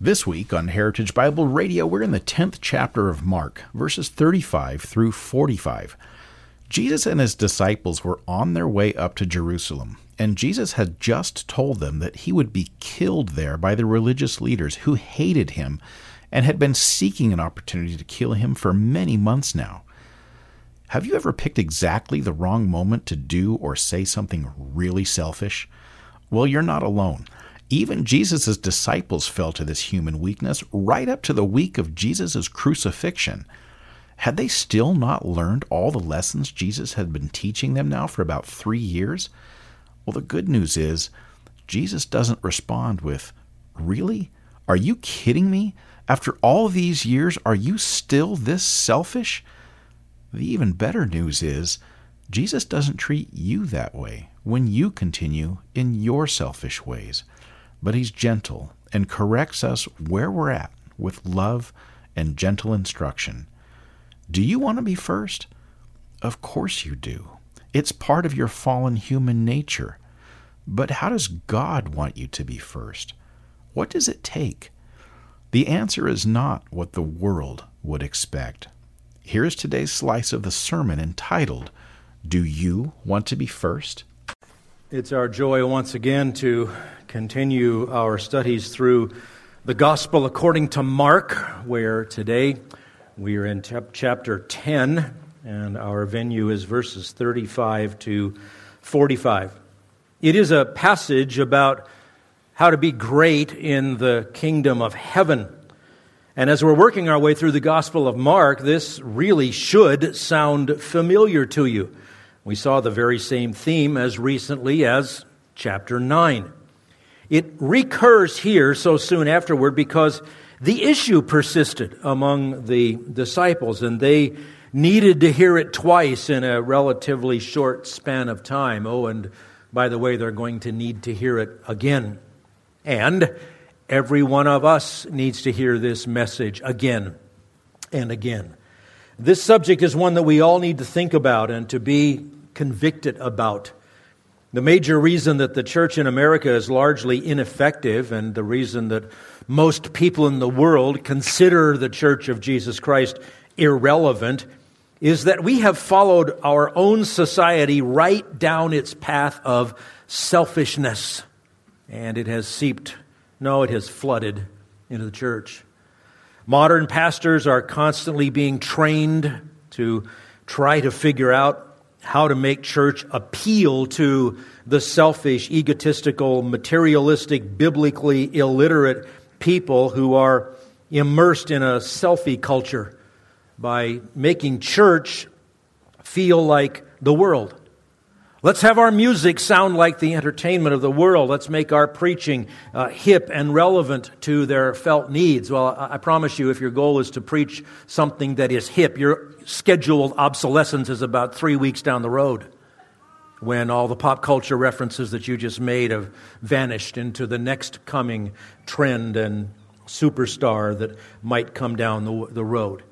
This week on Heritage Bible Radio, we're in the 10th chapter of Mark, verses 35 through 45. Jesus and his disciples were on their way up to Jerusalem, and Jesus had just told them that he would be killed there by the religious leaders who hated him and had been seeking an opportunity to kill him for many months now. Have you ever picked exactly the wrong moment to do or say something really selfish? Well, you're not alone. Even Jesus' disciples fell to this human weakness right up to the week of Jesus' crucifixion. Had they still not learned all the lessons Jesus had been teaching them now for about three years? Well, the good news is, Jesus doesn't respond with, Really? Are you kidding me? After all these years, are you still this selfish? The even better news is, Jesus doesn't treat you that way when you continue in your selfish ways but he's gentle and corrects us where we're at with love and gentle instruction. Do you want to be first? Of course you do. It's part of your fallen human nature. But how does God want you to be first? What does it take? The answer is not what the world would expect. Here is today's slice of the sermon entitled, Do You Want to Be First? It's our joy once again to continue our studies through the Gospel according to Mark, where today we are in chapter 10, and our venue is verses 35 to 45. It is a passage about how to be great in the kingdom of heaven. And as we're working our way through the Gospel of Mark, this really should sound familiar to you. We saw the very same theme as recently as chapter 9. It recurs here so soon afterward because the issue persisted among the disciples and they needed to hear it twice in a relatively short span of time. Oh, and by the way, they're going to need to hear it again. And every one of us needs to hear this message again and again. This subject is one that we all need to think about and to be convicted about. The major reason that the church in America is largely ineffective, and the reason that most people in the world consider the church of Jesus Christ irrelevant, is that we have followed our own society right down its path of selfishness. And it has seeped, no, it has flooded into the church. Modern pastors are constantly being trained to try to figure out how to make church appeal to the selfish, egotistical, materialistic, biblically illiterate people who are immersed in a selfie culture by making church feel like the world. Let's have our music sound like the entertainment of the world. Let's make our preaching uh, hip and relevant to their felt needs. Well, I, I promise you, if your goal is to preach something that is hip, your scheduled obsolescence is about three weeks down the road when all the pop culture references that you just made have vanished into the next coming trend and superstar that might come down the, the road.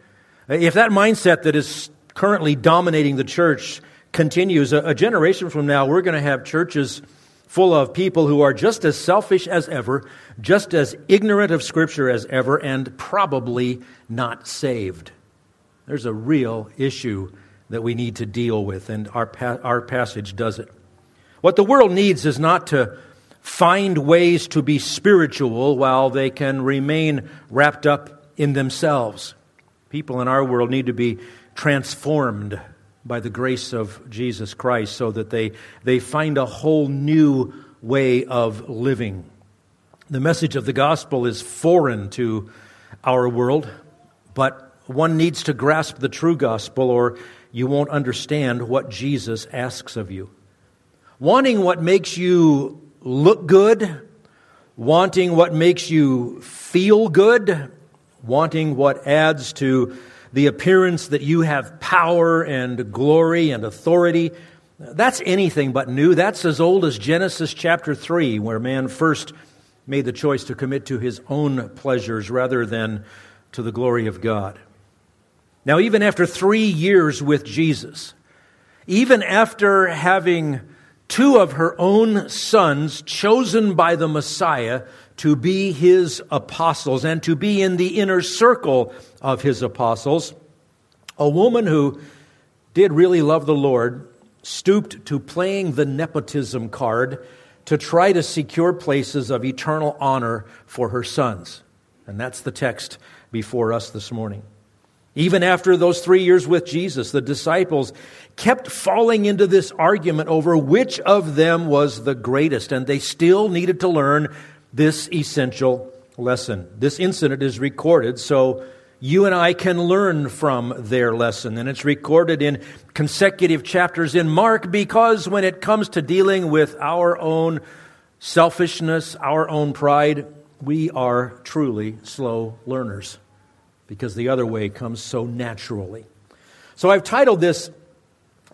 If that mindset that is currently dominating the church continues, a, a generation from now, we're going to have churches full of people who are just as selfish as ever, just as ignorant of Scripture as ever, and probably not saved. There's a real issue that we need to deal with, and our, pa- our passage does it. What the world needs is not to find ways to be spiritual while they can remain wrapped up in themselves. People in our world need to be transformed by the grace of Jesus Christ so that they, they find a whole new way of living. The message of the gospel is foreign to our world, but one needs to grasp the true gospel or you won't understand what Jesus asks of you. Wanting what makes you look good, wanting what makes you feel good, wanting what adds to the appearance that you have power and glory and authority. That's anything but new. That's as old as Genesis chapter 3, where man first made the choice to commit to his own pleasures rather than to the glory of God. Now, even after three years with Jesus, even after having two of her own sons chosen by the Messiah to be his apostles and to be in the inner circle of his apostles, a woman who did really love the Lord stooped to playing the nepotism card to try to secure places of eternal honor for her sons. And that's the text before us this morning. Even after those three years with Jesus, the disciples kept falling into this argument over which of them was the greatest, and they still needed to learn this essential lesson. This incident is recorded so you and I can learn from their lesson. And it's recorded in consecutive chapters in Mark because when it comes to dealing with our own selfishness, our own pride, we are truly slow learners because the other way comes so naturally. So I've titled this,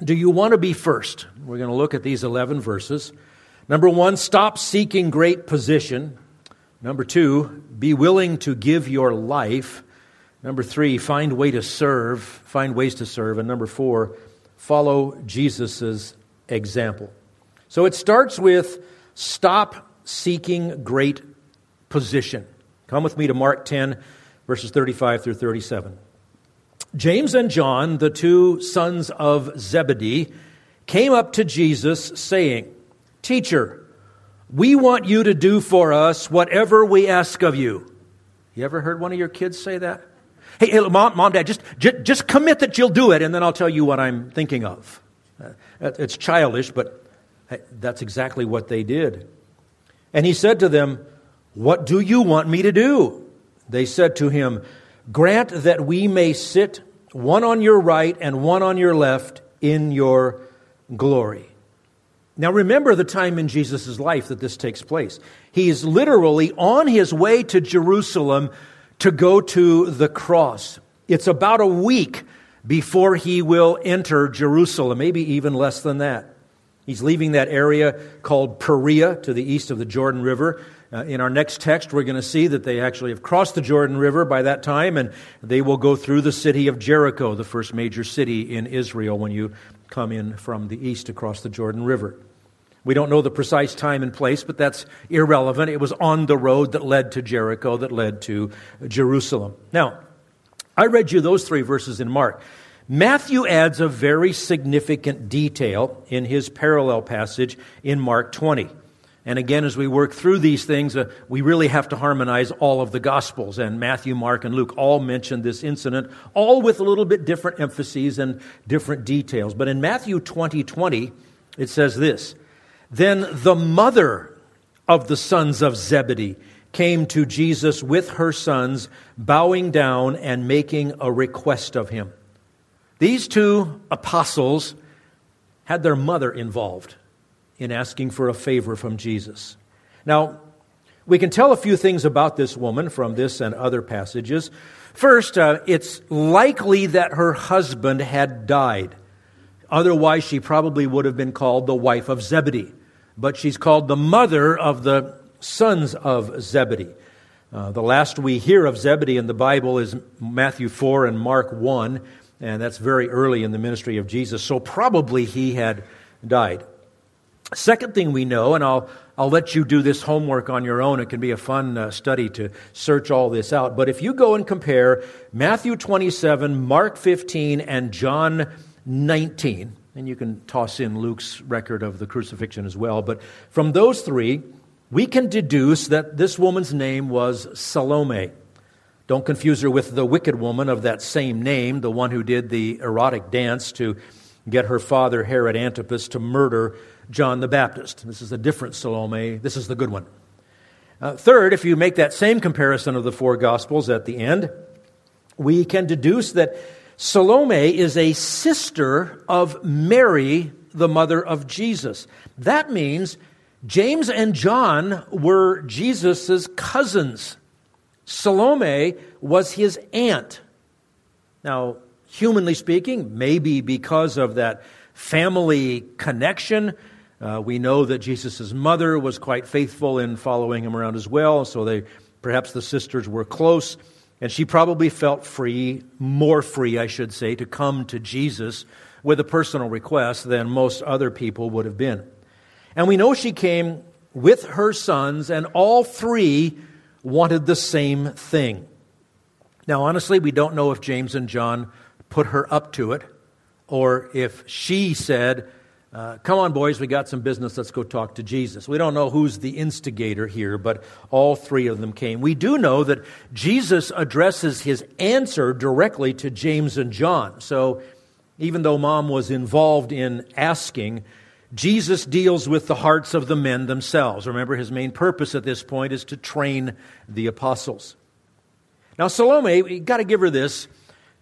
Do You Want to Be First? We're going to look at these 11 verses. Number one, stop seeking great position. Number two, be willing to give your life. Number three, find way to serve, find ways to serve. And number four, follow Jesus' example. So it starts with stop seeking great position. Come with me to Mark 10, verses 35 through 37. James and John, the two sons of Zebedee, came up to Jesus saying, Teacher, we want you to do for us whatever we ask of you. You ever heard one of your kids say that? Hey, hey mom, mom, dad, just, just, just commit that you'll do it, and then I'll tell you what I'm thinking of. Uh, it's childish, but that's exactly what they did. And he said to them, What do you want me to do? They said to him, Grant that we may sit one on your right and one on your left in your glory. Now, remember the time in Jesus' life that this takes place. He is literally on his way to Jerusalem to go to the cross. It's about a week before he will enter Jerusalem, maybe even less than that. He's leaving that area called Perea to the east of the Jordan River. Uh, in our next text, we're going to see that they actually have crossed the Jordan River by that time, and they will go through the city of Jericho, the first major city in Israel, when you come in from the east across the Jordan River. We don't know the precise time and place, but that's irrelevant. It was on the road that led to Jericho, that led to Jerusalem. Now, I read you those three verses in Mark. Matthew adds a very significant detail in his parallel passage in Mark 20. And again, as we work through these things, uh, we really have to harmonize all of the Gospels. And Matthew, Mark, and Luke all mention this incident, all with a little bit different emphases and different details. But in Matthew 20 20, it says this Then the mother of the sons of Zebedee came to Jesus with her sons, bowing down and making a request of him. These two apostles had their mother involved in asking for a favor from Jesus. Now, we can tell a few things about this woman from this and other passages. First, uh, it's likely that her husband had died. Otherwise, she probably would have been called the wife of Zebedee. But she's called the mother of the sons of Zebedee. Uh, the last we hear of Zebedee in the Bible is Matthew 4 and Mark 1 and that's very early in the ministry of Jesus. So probably he had died. Second thing we know, and I'll, I'll let you do this homework on your own. It can be a fun uh, study to search all this out. But if you go and compare Matthew 27, Mark 15, and John 19, and you can toss in Luke's record of the crucifixion as well, but from those three, we can deduce that this woman's name was Salome. Don't confuse her with the wicked woman of that same name, the one who did the erotic dance to get her father, Herod Antipas, to murder John the Baptist. This is a different Salome. This is the good one. Uh, third, if you make that same comparison of the four Gospels at the end, we can deduce that Salome is a sister of Mary, the mother of Jesus. That means James and John were Jesus' cousins. Salome was his aunt. Now, humanly speaking, maybe because of that family connection, uh, we know that Jesus' mother was quite faithful in following him around as well, so they perhaps the sisters were close, and she probably felt free, more free, I should say, to come to Jesus with a personal request than most other people would have been. And we know she came with her sons, and all three wanted the same thing. Now, honestly, we don't know if James and John put her up to it or if she said, uh, Come on, boys, we got some business. Let's go talk to Jesus. We don't know who's the instigator here, but all three of them came. We do know that Jesus addresses his answer directly to James and John. So even though mom was involved in asking, Jesus deals with the hearts of the men themselves. Remember, his main purpose at this point is to train the apostles. Now, Salome, you got to give her this.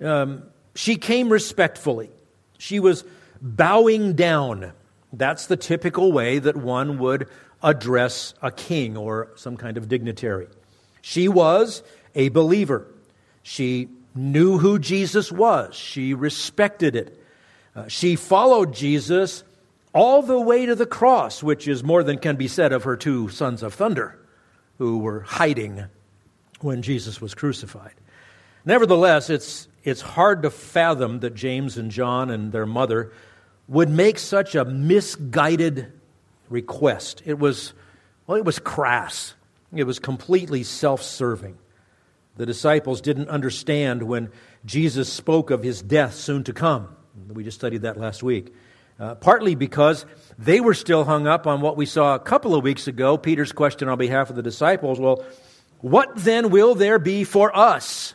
Um, she came respectfully. She was bowing down. That's the typical way that one would address a king or some kind of dignitary. She was a believer. She knew who Jesus was, she respected it. Uh, she followed Jesus all the way to the cross, which is more than can be said of her two sons of thunder who were hiding when Jesus was crucified. Nevertheless, it's, it's hard to fathom that James and John and their mother would make such a misguided request. It was, well, it was crass. It was completely self serving. The disciples didn't understand when Jesus spoke of his death soon to come. We just studied that last week. Uh, partly because they were still hung up on what we saw a couple of weeks ago Peter's question on behalf of the disciples. Well, what then will there be for us?